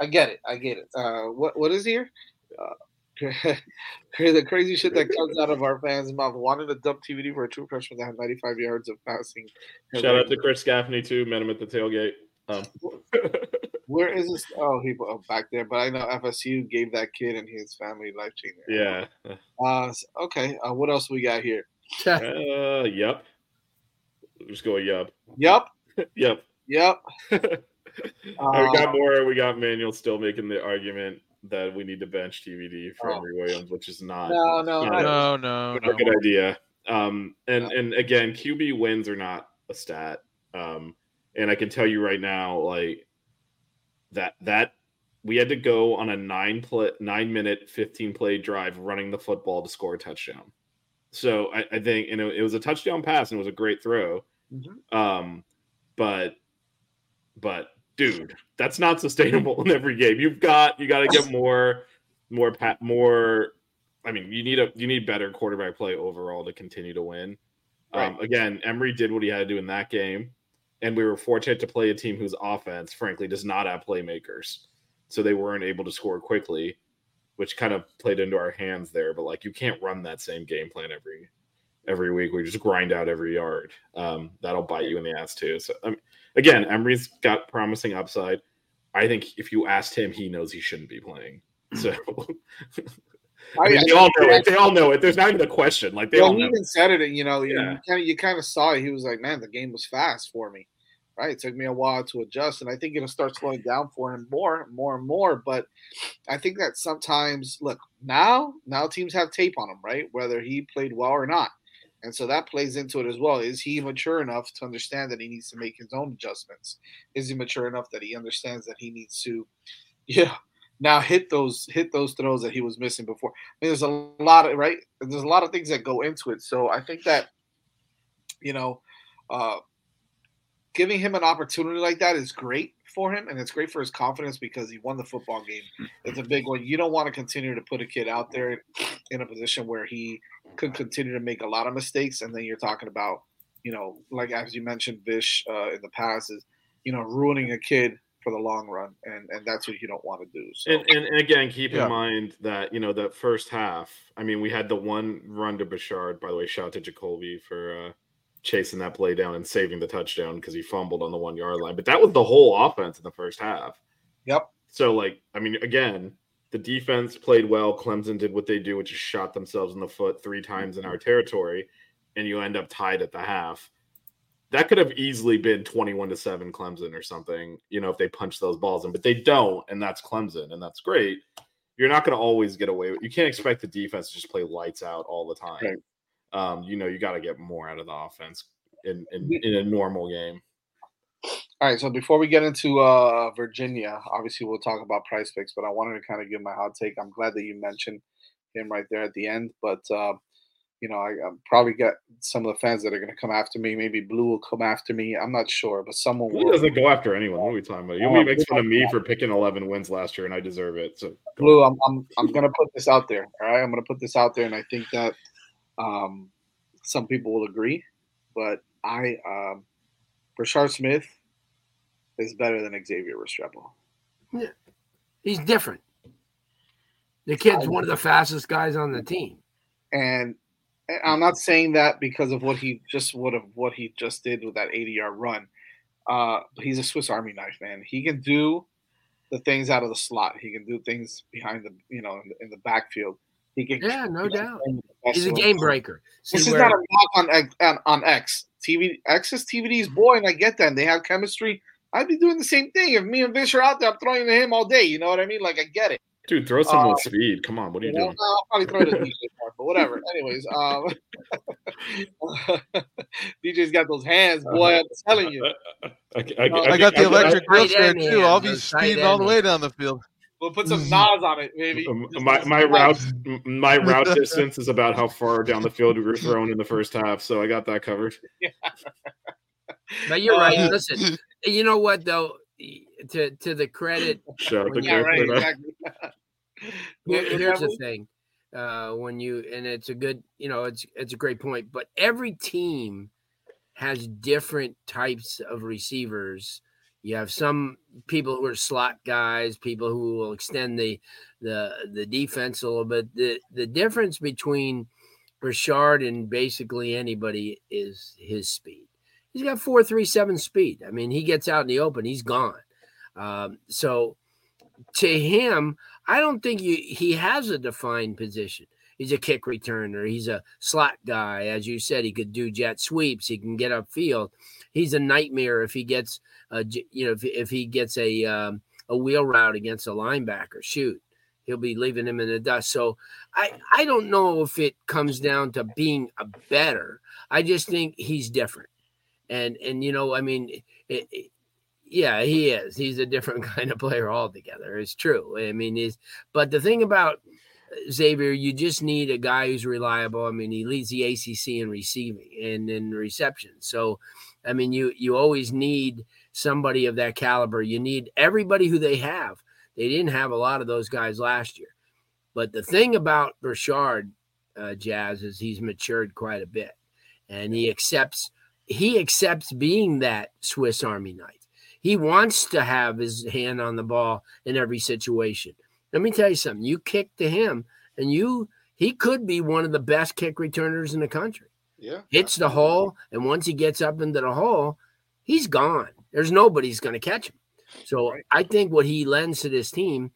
I get it. I get it. Uh, what what is here? Uh, the crazy shit that comes out of our fans' mouth. Wanted to dump TVD for a true freshman that had 95 yards of passing. Shout out to Chris Gaffney too. Met him at the tailgate. Um, Where is this? Oh, he oh, back there. But I know FSU gave that kid and his family life changing. yeah. Uh, s- okay. Uh, what else we got here? Uh, yep. Just go yup. Yup. Yep. Yep. Uh, we got more. We got Manuel still making the argument that we need to bench TVD for Oh. Emory Williams, which is not No, no, not No, no. no, no. a good idea. Um, and and again, QB wins are not a stat. Um, and I can tell you right now, like that that we had to go on a nine play nine minute fifteen play drive running the football to score a touchdown. So I, I think you know it was a touchdown pass and it was a great throw. Mhm. Um, but but dude, that's not sustainable in every game. You've got you got to get more more pat more. I mean, you need a you need better quarterback play overall to continue to win. Um, again, Emory did what he had to do in that game, and we were fortunate to play a team whose offense, frankly, does not have playmakers, so they weren't able to score quickly, which kind of played into our hands there. But like, you can't run that same game plan every every week. We just grind out every yard. Um, that'll bite you in the ass too. So um, again, Emory's got promising upside. I think if you asked him, he knows he shouldn't be playing. So I mean, they all know it. They all know it. There's not even a question. Like they Well, all know. even said it, and you know, you Yeah. kind of you kind of saw it. He was like, "Man, the game was fast for me." Right? It took me a while to adjust, and I think it'll start slowing down for him more, and more and more. But I think that sometimes, look, now, now teams have tape on him, right? Whether he played well or not, and so that plays into it as well. Is he mature enough to understand that he needs to make his own adjustments? Is he mature enough that he understands that he needs to, yeah, now hit those hit those throws that he was missing before? I mean, there's a lot of right. There's a lot of things that go into it. So I think that, you know, uh, giving him an opportunity like that is great for him, and it's great for his confidence because he won the football game. It's a big one. You don't want to continue to put a kid out there in a position where he could continue to make a lot of mistakes, and then you're talking about, you know, like as you mentioned, Vish uh, in the past is, you know, ruining a kid for the long run, and and that's what you don't want to do. So. And, and, and again, keep Yeah. in mind that you know that first half. I mean, we had the one run to Brashard. By the way, shout out to Jacolby for uh, chasing that play down and saving the touchdown because he fumbled on the one yard line. But that was the whole offense in the first half. Yep. So, like, I mean, again, the defense played well. Clemson did what they do, which is shot themselves in the foot three times in our mm-hmm. territory, and you end up tied at the half. That could have easily been 21 to 7 Clemson or something, you know, if they punch those balls in, but they don't, and that's Clemson, and that's great. You're not going to always get away with You can't expect the defense to just play lights out all the time. Right. Um, you know, you got to get more out of the offense in, in, in a normal game. All right, so before we get into uh, Virginia, obviously we'll talk about PrizePicks, but I wanted to kind of give my hot take. I'm glad that you mentioned him right there at the end, but uh, you know, I, I probably get some of the fans that are going to come after me. Maybe Blu will come after me. I'm not sure, but someone Blu will. doesn't go after anyone. What are we talking about? You Oh, only makes fun of me for picking 11 wins last year, and I deserve it. So Blu, I'm, I'm, I'm going to put this out there. All right, I'm going to put this out there, and I think that um, some people will agree, but I, um, Brashard Smith is better than Xavier Restrepo. He's different. The kid's one of the fastest guys on the team. and I'm not saying that because of what he just would have what he just did with that 80 yard run. Uh, but he's a Swiss Army knife, man. He can do the things out of the slot. He can do things behind the you know in the, in the backfield. He can Yeah, no he doubt. play with the best He's a game breaker. This is where- not a knock on X, on, on X. TV X is TVD's boy, and I get that. And they have chemistry. I'd be doing the same thing if me and Vish are out there. I'm throwing to him all day. You know what I mean? Like I get it. Dude, throw some Uh, with speed. Come on, what are you You know, doing? I'll probably throw it at DJ Park, but whatever. Anyways, um, DJ's got those hands, boy. I'm telling you. I, I, I got the electric I- I- wheelchair tight too. I'll be speeding all the way down the field. We'll put some Nas on it, maybe. My my route my route distance is about how far down the field we were thrown in the first half, so I got that covered. But you're right. Uh, Listen, you know what though? To to the credit, Shout out to Yeah, right. Exactly. here- here's the thing. Uh, when you and it's a good, you know, it's it's a great point. But every team has different types of receivers. You have some people who are slot guys, people who will extend the the the defense a little bit. The the difference between Richard and basically anybody is his speed. He's got four three seven speed. I mean, he gets out in the open, he's gone. Um, so to him, I don't think you, he has a defined position. he's a kick returner. He's a slot guy, as you said. He could do jet sweeps. He can get upfield. He's a nightmare if he gets a you know if, if he gets a um, a wheel route against a linebacker. Shoot, he'll be leaving him in the dust. So I I don't know if it comes down to being a better. I just think he's different, and and you know I mean. It, it, yeah, he is. He's a different kind of player altogether. It's true. I mean, he's but the thing about Xavier, you just need a guy who's reliable. I mean, he leads the ACC in receiving and in reception. So, I mean, you you always need somebody of that caliber. You need everybody who they have. They didn't have a lot of those guys last year. But the thing about Brashard uh, Jazz is he's matured quite a bit, and he accepts he accepts being that Swiss Army knife. He wants to have his hand on the ball in every situation. Let me tell you something. You kick to him, and you he could be one of the best kick returners in the country. Yeah. Hits the hole, and once he gets up into the hole, he's gone. There's nobody's going to catch him. So Right. I think what he lends to this team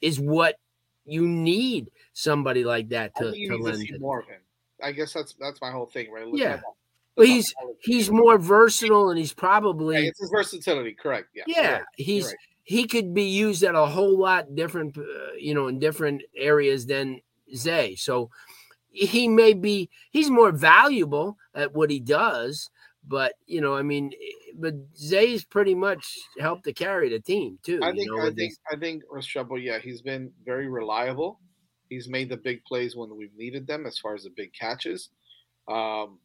is what you need somebody like that to, to lend. to. more of him. I guess that's that's my whole thing, right? Look Yeah. Well, he's he's more versatile, and he's Yeah, probably it's his versatility, correct? Yeah. yeah, right, he's right. he could be used at a whole lot different, uh, you know, in different areas than Zay. So he may be he's more valuable at what he does, but you know, I mean, but Zay's pretty much helped to carry the team too. I you think know, I think his- I think Restrepo, yeah, he's been very reliable. He's made the big plays when we've needed them, as far as the big catches. Um,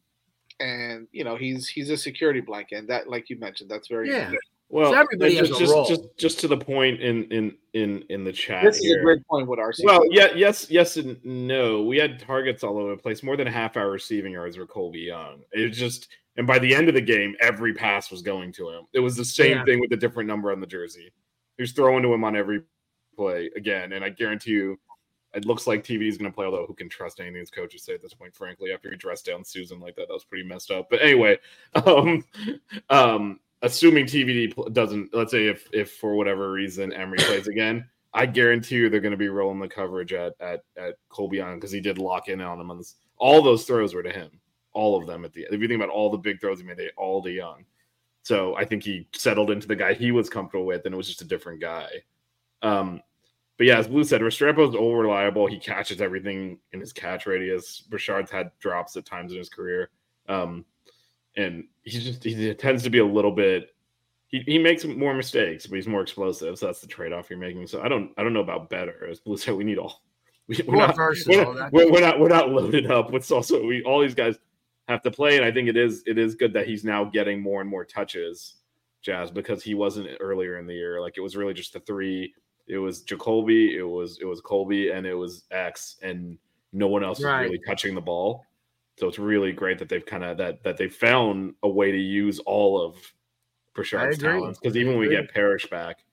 and you know, he's he's a security blanket, and that, like you mentioned, that's very Yeah. Well, So everybody and has just, role. just just just to the point in in in in the chat This is a great point with RC. Well, yeah, yes, yes, and no. We had targets all over the place. More than half our receiving yards were Colbie Young. It was just, and by the end of the game, every pass was going to him. It was the same Yeah. thing with a different number on the jersey. He was throwing to him on every play again, and I guarantee you, it looks like TV is going to play. Although, who can trust anything these coaches say at this point? Frankly, after he dressed down Susan like that, that was pretty messed up. But anyway, um, um, assuming TVD doesn't, let's say if if for whatever reason Emory plays again, I guarantee you they're going to be rolling the coverage at at at Colbie on because he did lock in on him on this. All those throws were to him, all of them at the. If you think about all the big throws he made, they all to Young. So I think he settled into the guy he was comfortable with, and it was just a different guy. Um, but yeah, as Blu said, Restrepo's over reliable. He catches everything in his catch radius. Richard's had drops at times in his career. Um, and he just he tends to be a little bit he, he makes more mistakes, but he's more explosive. So that's the trade off you're making. So I don't I don't know about better. As Blu said, we need all we, we're, not, we're, not, we're, we're not we're not loaded up. What's also we all these guys have to play, and I think it is it is good that he's now getting more and more touches, Jazz, because he wasn't earlier in the year. Like it was really just the three. It was Jacolby, it was it was Colbie, and it was X, and no one else was really touching the ball. So it's really great that they've kind of that that they found a way to use all of Brashard's agree. talents. Because even when we get Parrish back,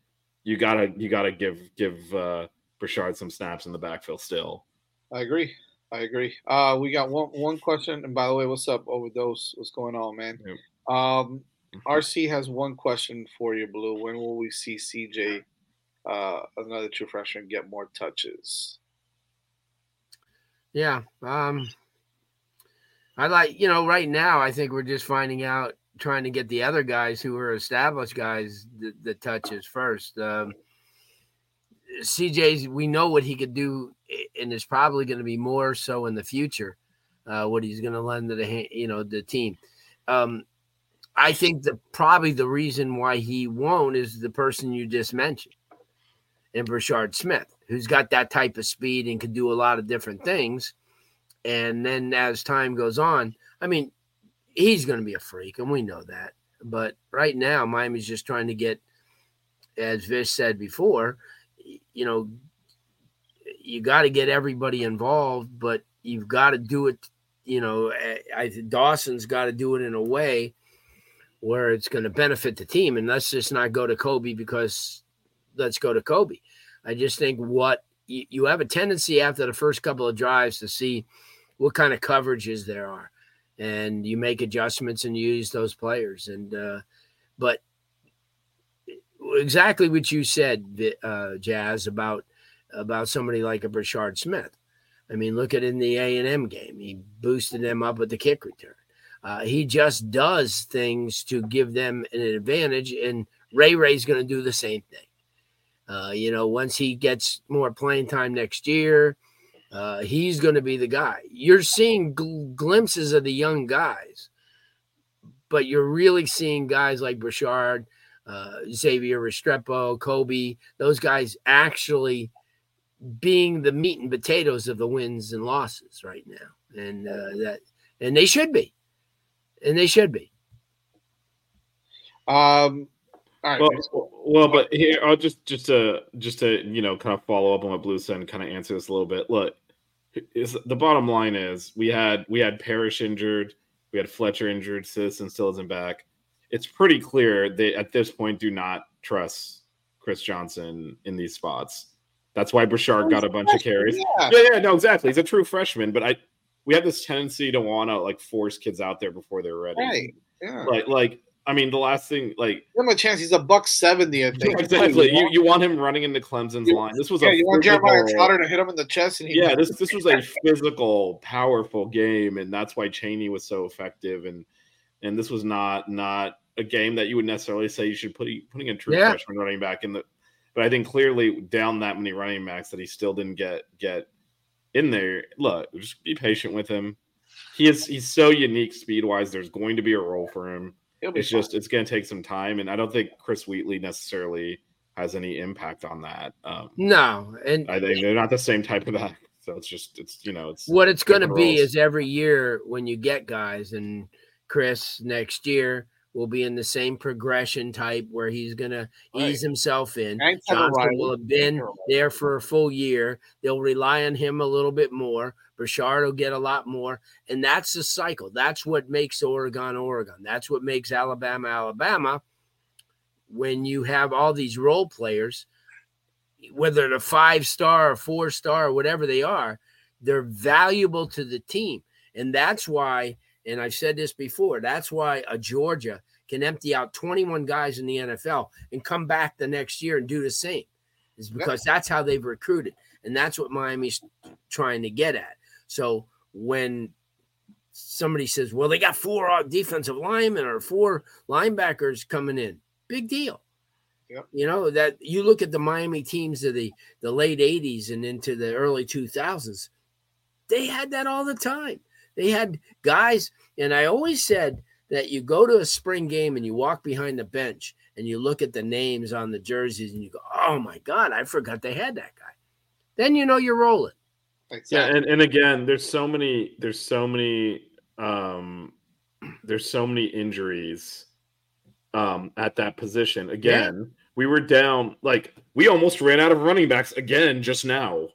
you gotta you gotta give give uh Brashard some snaps in the backfield still. I agree. I agree. Uh, we got one one question, and by the way, what's up, Overdose? What's going on, man? Yep. Um, RC has one question for you, Blu. When will we see CJ, uh, another true freshman, get more touches? Yeah. Um I like, you know, right now I think we're just finding out trying to get the other guys who are established guys the, the touches first. Um CJ's we know what he could do and it's probably going to be more so in the future uh what he's going to lend to the you know the team. Um I think the probably the reason why he won't is the person you just mentioned and Brashard Smith, who's got that type of speed and can do a lot of different things. And then as time goes on, I mean, he's going to be a freak, and we know that. But right now, Miami's just trying to get, as Vish said before, you know, you got to get everybody involved, but you've got to do it. You know, I, Dawson's got to do it in a way where it's going to benefit the team, and let's just not go to Colbie because let's go to Colbie. I just think what you, you have a tendency after the first couple of drives to see what kind of coverages there are, and you make adjustments and use those players. And uh, but exactly what you said, uh, Jazz, about about somebody like a Brashard Smith. I mean, look at in the A and M game. He boosted them up with the kick return. Uh, he just does things to give them an advantage, and Ray Ray's going to do the same thing. Uh, you know, once he gets more playing time next year, uh, he's going to be the guy. You're seeing gl- glimpses of the young guys, but you're really seeing guys like Brashard, uh, Xavier Restrepo, Colbie, those guys actually being the meat and potatoes of the wins and losses right now, and uh, that and they should be, and they should be. Um, all right. Well, well, but here I'll just just to just to you know kind of follow up on what Blu said and kind of answer this a little bit. Look, is the bottom line is we had we had Parrish injured, we had Fletcher injured, Citizen still isn't back. It's pretty clear they at this point do not trust Chris Johnson in these spots. That's why Brashard got a bunch of carries. Yeah. Yeah, yeah, no, exactly. He's a true freshman, but I we have this tendency to want to like force kids out there before they're ready. Right. Yeah. Like, like I mean, the last thing, like Give him a chance. He's a buck seventy, I think. exactly, you, you want him running into Clemson's You- line. This was yeah, a you want Jeremiah physical- Trotter to hit him in the chest, and he yeah, this this was a physical, powerful game, and that's why Chaney was so effective. And and this was not not a game that you would necessarily say you should put putting a true Yeah. freshman running back in the. But I think clearly down that many running backs that he still didn't get get in there. Look, just be patient with him. He is he's so unique speed wise. There's going to be a role for him. It's just it's going to take some time, and I don't think Chris Wheatley necessarily has any impact on that. Um, No, and I think they're not the same type of back. So it's just it's you know it's what it's going to be is every year when you get guys and chris next year will be in the same progression type where he's going to ease himself in. Thanks, Johnson will have been there for a full year. They'll rely on him a little bit more. Brashard will get a lot more. And that's the cycle. That's what makes oregon oregon. That's what makes alabama alabama. When you have all these role players whether they're five star or four star or whatever they are, they're valuable to the team. And that's why, and I've said this before, that's why a Georgia can empty out 21 guys in the NFL and come back the next year and do the same. Is because that's how they've recruited. And that's what Miami's trying to get at. So when somebody says, well, they got four uh, defensive linemen or four linebackers coming in, big deal. Yep. You know that you look at the Miami teams of the the late '80s and into the early 2000s, they had that all the time. They had guys, and I always said that you go to a spring game and you walk behind the bench and you look at the names on the jerseys and you go, "Oh my God, I forgot they had that guy." Then you know you're rolling. yeah and, and again there's so many there's so many um there's so many injuries um at that position again we were down like we almost ran out of running backs again just now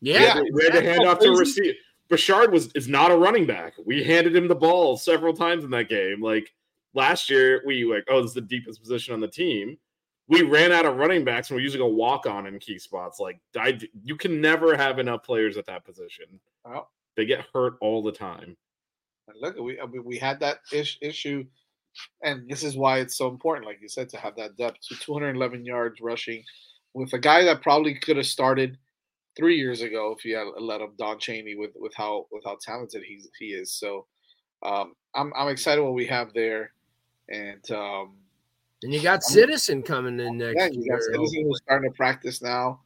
Yeah, we had to hand off to crazy. Brashard was is not a running back. We handed him the ball several times in that game. Like last year, we like, oh, this is the deepest position on the team. We ran out of running backs and we're using a walk on in key spots. Like I, you can never have enough players at that position. They get hurt all the time. and look, we I mean, we had that ish, issue, and this is why it's so important, like you said, to have that depth. So 211 yards rushing with a guy that probably could have started three years ago if you had let him Don Chaney with with how with how talented he's he is. So um, I'm I'm excited what we have there, and um, and you got Citizen coming in next yeah, you got year. Citizen who's starting to practice now.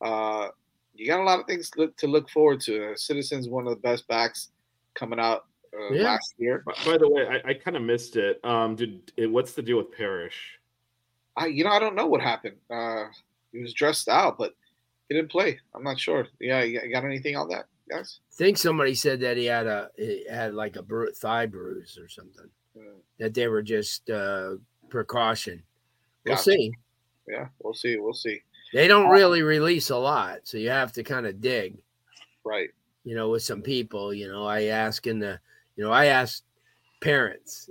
Uh, you got a lot of things to look, to look forward to. Uh, Citizen's one of the best backs coming out uh, Yeah. last year. By, by the way, I, I kind of missed it. Um, did it, what's the deal with Parrish? I you know I don't know what happened. Uh, he was dressed out, but he didn't play. I'm not sure. Yeah, you got- anything on that, guys? I think somebody said that he had a he had like a bru- thigh bruise or something. Mm, That they were just uh, precaution. We'll Gotcha. see. Yeah, we'll see. We'll see. They don't really release a lot, so you have to kind of dig. Right. You know, with some people, you know, I ask in the, you know, I ask parents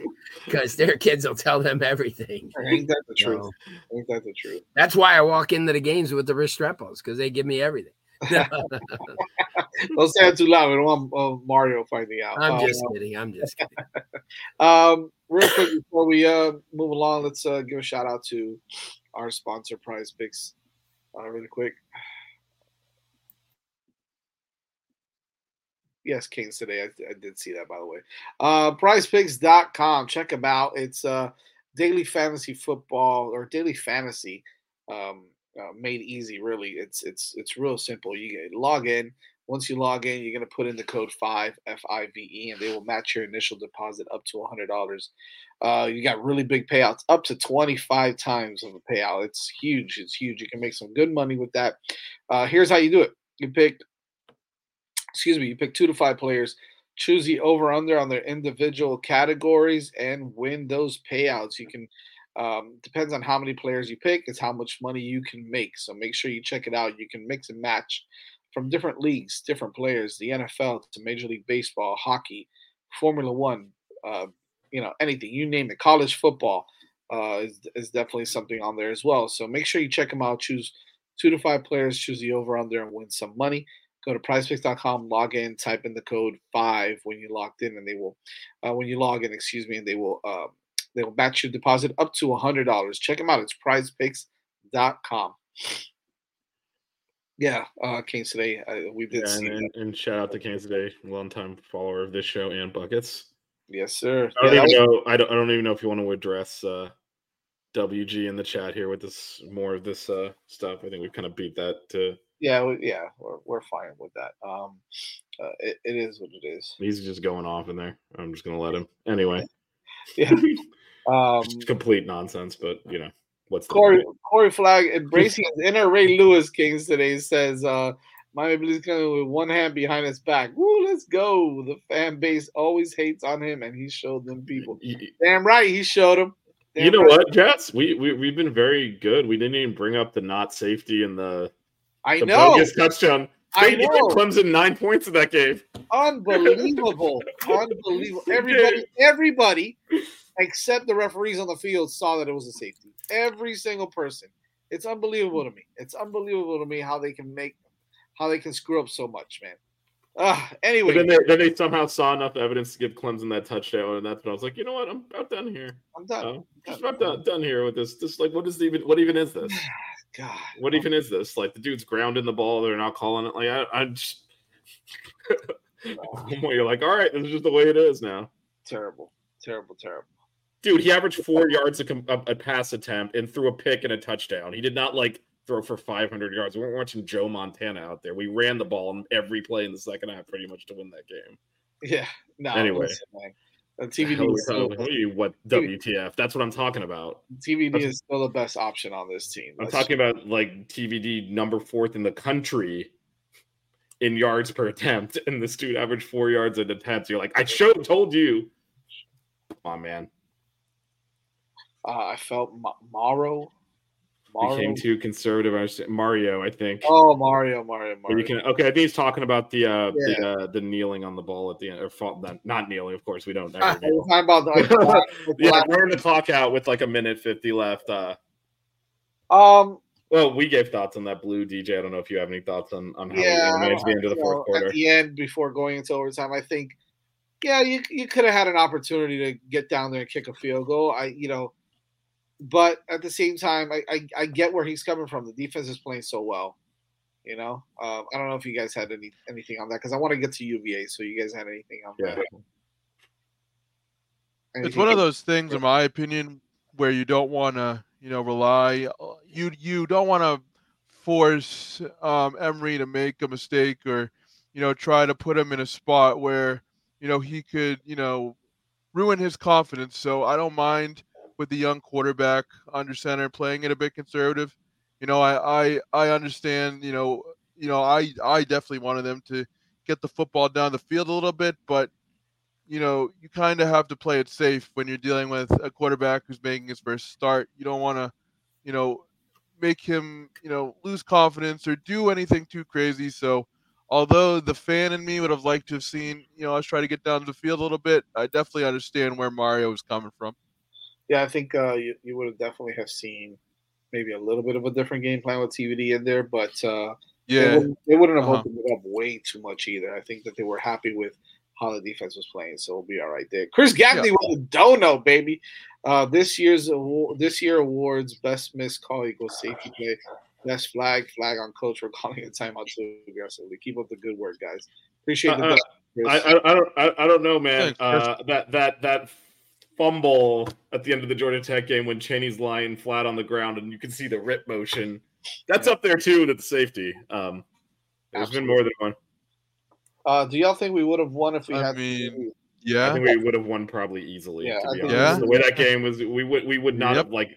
because their kids will tell them everything. Ain't that the truth? So, Ain't that the truth? that's why I walk into the games with the wrist Restrepos because they give me everything. Don't say it too loud. We don't want uh, Mario finding out. I'm Uh, just kidding. I'm just kidding. Um, real quick before we uh move along, let's uh give a shout out to our sponsor, Prize Picks. Uh, really quick. Yes, Canes today. I, I, did see that, by the way. Uh, PrizePicks.com. Check them out. It's uh, daily fantasy football or daily fantasy um, uh, made easy. Really, it's it's it's real simple. You get log in. Once you log in, you're gonna put in the code five F I V E, and they will match your initial deposit up to hundred dollars. Uh, you got really big payouts, up to twenty five times of a payout. It's huge. It's huge. You can make some good money with that. Uh, here's how you do it. You pick, excuse me, you pick two to five players choose the over under on their individual categories and win those payouts. You can um, depends on how many players you pick, it's how much money you can make. So make sure you check it out. You can mix and match from different leagues, different players, the NFL to Major League Baseball, hockey, Formula One, uh, you know, anything you name it. College football uh, is, is definitely something on there as well. So make sure you check them out. Choose two to five players, choose the over under, and win some money go to prizepicks.com, log in, type in the code five when you logged in, and they will, uh, when you log in, excuse me, and they will, uh, they will match your deposit up to a hundred dollars. Check them out. It's prizepicks.com. Yeah, uh, Canes today. Uh, we did Yeah, and, and, shout out to Canes today, longtime follower of this show and buckets. Yes, sir. I don't Yeah, even was- know. I don't. I don't even know if you want to address uh, WG in the chat here with this more of this uh, stuff. I think we've kind of beat that to. Yeah, we- yeah, we're, we're fine with that. Um, uh, it, it is what it is. He's just going off in there. I'm just gonna let him. Anyway, Yeah. Um, complete nonsense. But you know what's the Corey point? Corey Flagg embracing his inner Ray Lewis Kings today says uh Miami Blues coming with one hand behind his back. Woo, let's go. The fan base always hates on him and he showed them people. Damn right, he showed them. You know what, Jets? We, we we've been very good. We didn't even bring up the not safety and the I the know. bogus touchdown. I They know. Clemson nine points in that game. Unbelievable. Unbelievable. Everybody, everybody except the referees on the field saw that it was a safety. Every single person. It's unbelievable to me. It's unbelievable to me how they can make how they can screw up so much, man. Uh, anyway, then they, then they somehow saw enough evidence to give Clemson that touchdown, and that's when I was like, you know what? I'm about done here. I'm done. Uh, just about done, done here with this. Just like, what is even? What even is this? God. What even is this? Like the dude's grounding the ball, they're not calling it. Like I, I'm just. You're like, all right, this is just the way it is now. Terrible. Terrible, terrible. Dude, he averaged four yards a, com- a, a pass attempt and threw a pick and a touchdown. He did not like throw for 500 yards. We weren't watching Joe Montana out there. We ran the ball in every play in the second half pretty much to win that game. Yeah. No. Anyway. listen, man. TVD, is still, what, you, what WTF? That's what I'm talking about. TVD is still the best option on this team. I'm That's- talking about like TVD number fourth in the country in yards per attempt, and this dude averaged four yards an attempt. You're like, I should have told you. Come on, man. Uh, I felt Ma- Morrow. Morrow. Became too conservative. I Mario, I think. Oh, Mario, Mario, Mario. you can okay. I think he's talking about the uh, Yeah. the uh, the kneeling on the ball at the end, or fall, not, not kneeling. Of course, we don't. Ah, Ever we're talking about the, like, the yeah, black- wearing the clock out with like a minute fifty left. Uh, Um, well, we gave thoughts on that Blu DJ. I don't know if you have any thoughts on on how yeah, we managed the end of the fourth know, quarter. At the end, before going into overtime, I think, yeah, you you could have had an opportunity to get down there and kick a field goal. I, you know, but at the same time, I I, I get where he's coming from. The defense is playing so well. You know, um, I don't know if you guys had any anything on that because I want to get to UVA. So you guys had anything on Yeah. that? It's one of those things, in my opinion, where you don't want to, you know, rely. You you don't want to force um, Emory to make a mistake or, you know, try to put him in a spot where, you know, he could, you know, ruin his confidence. So I don't mind with the young quarterback under center playing it a bit conservative. You know, I I I understand. You know, you know, I I definitely wanted them to get the football down the field a little bit, but you know, you kind of have to play it safe when you're dealing with a quarterback who's making his first start. You don't want to, you know, make him, you know, lose confidence or do anything too crazy. So, although the fan in me would have liked to have seen, you know, us try to get down the field a little bit, I definitely understand where Mario was coming from. Yeah, I think uh, you, you would have definitely have seen maybe a little bit of a different game plan with TVD in there, but uh, they, Yeah, wouldn't, they wouldn't have Uh-huh. opened it up way too much either. I think that they were happy with how the defense was playing, so we'll be all right there. Chris Gagne with a dono, baby. Uh, this year's award, this year awards best missed call equals safety play, best flag flag on coach for calling a timeout too aggressively. Keep up the good work, guys. Appreciate the Uh, uh, I, I, I don't I, I don't know, man. Uh, that that that fumble at the end of the Georgia Tech game when Chaney's lying flat on the ground and you can see the rip motion. That's up there too to the safety. Um, there's been more than one. Uh, do y'all think we would have won if we I had? mean, I yeah. think we would have won probably easily. Yeah, to be honest. we the way that game was, we would we would not Yep. have like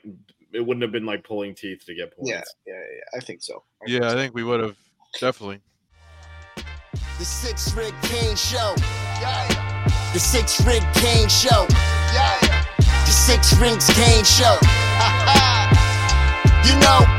it wouldn't have been like pulling teeth to get points. yeah, yeah, yeah, I think so. I think Yeah, I think we would have definitely. The Six Rig Kane Show. Yeah. The Six Rig Kane Show. The Six Rings Kane Show. you know.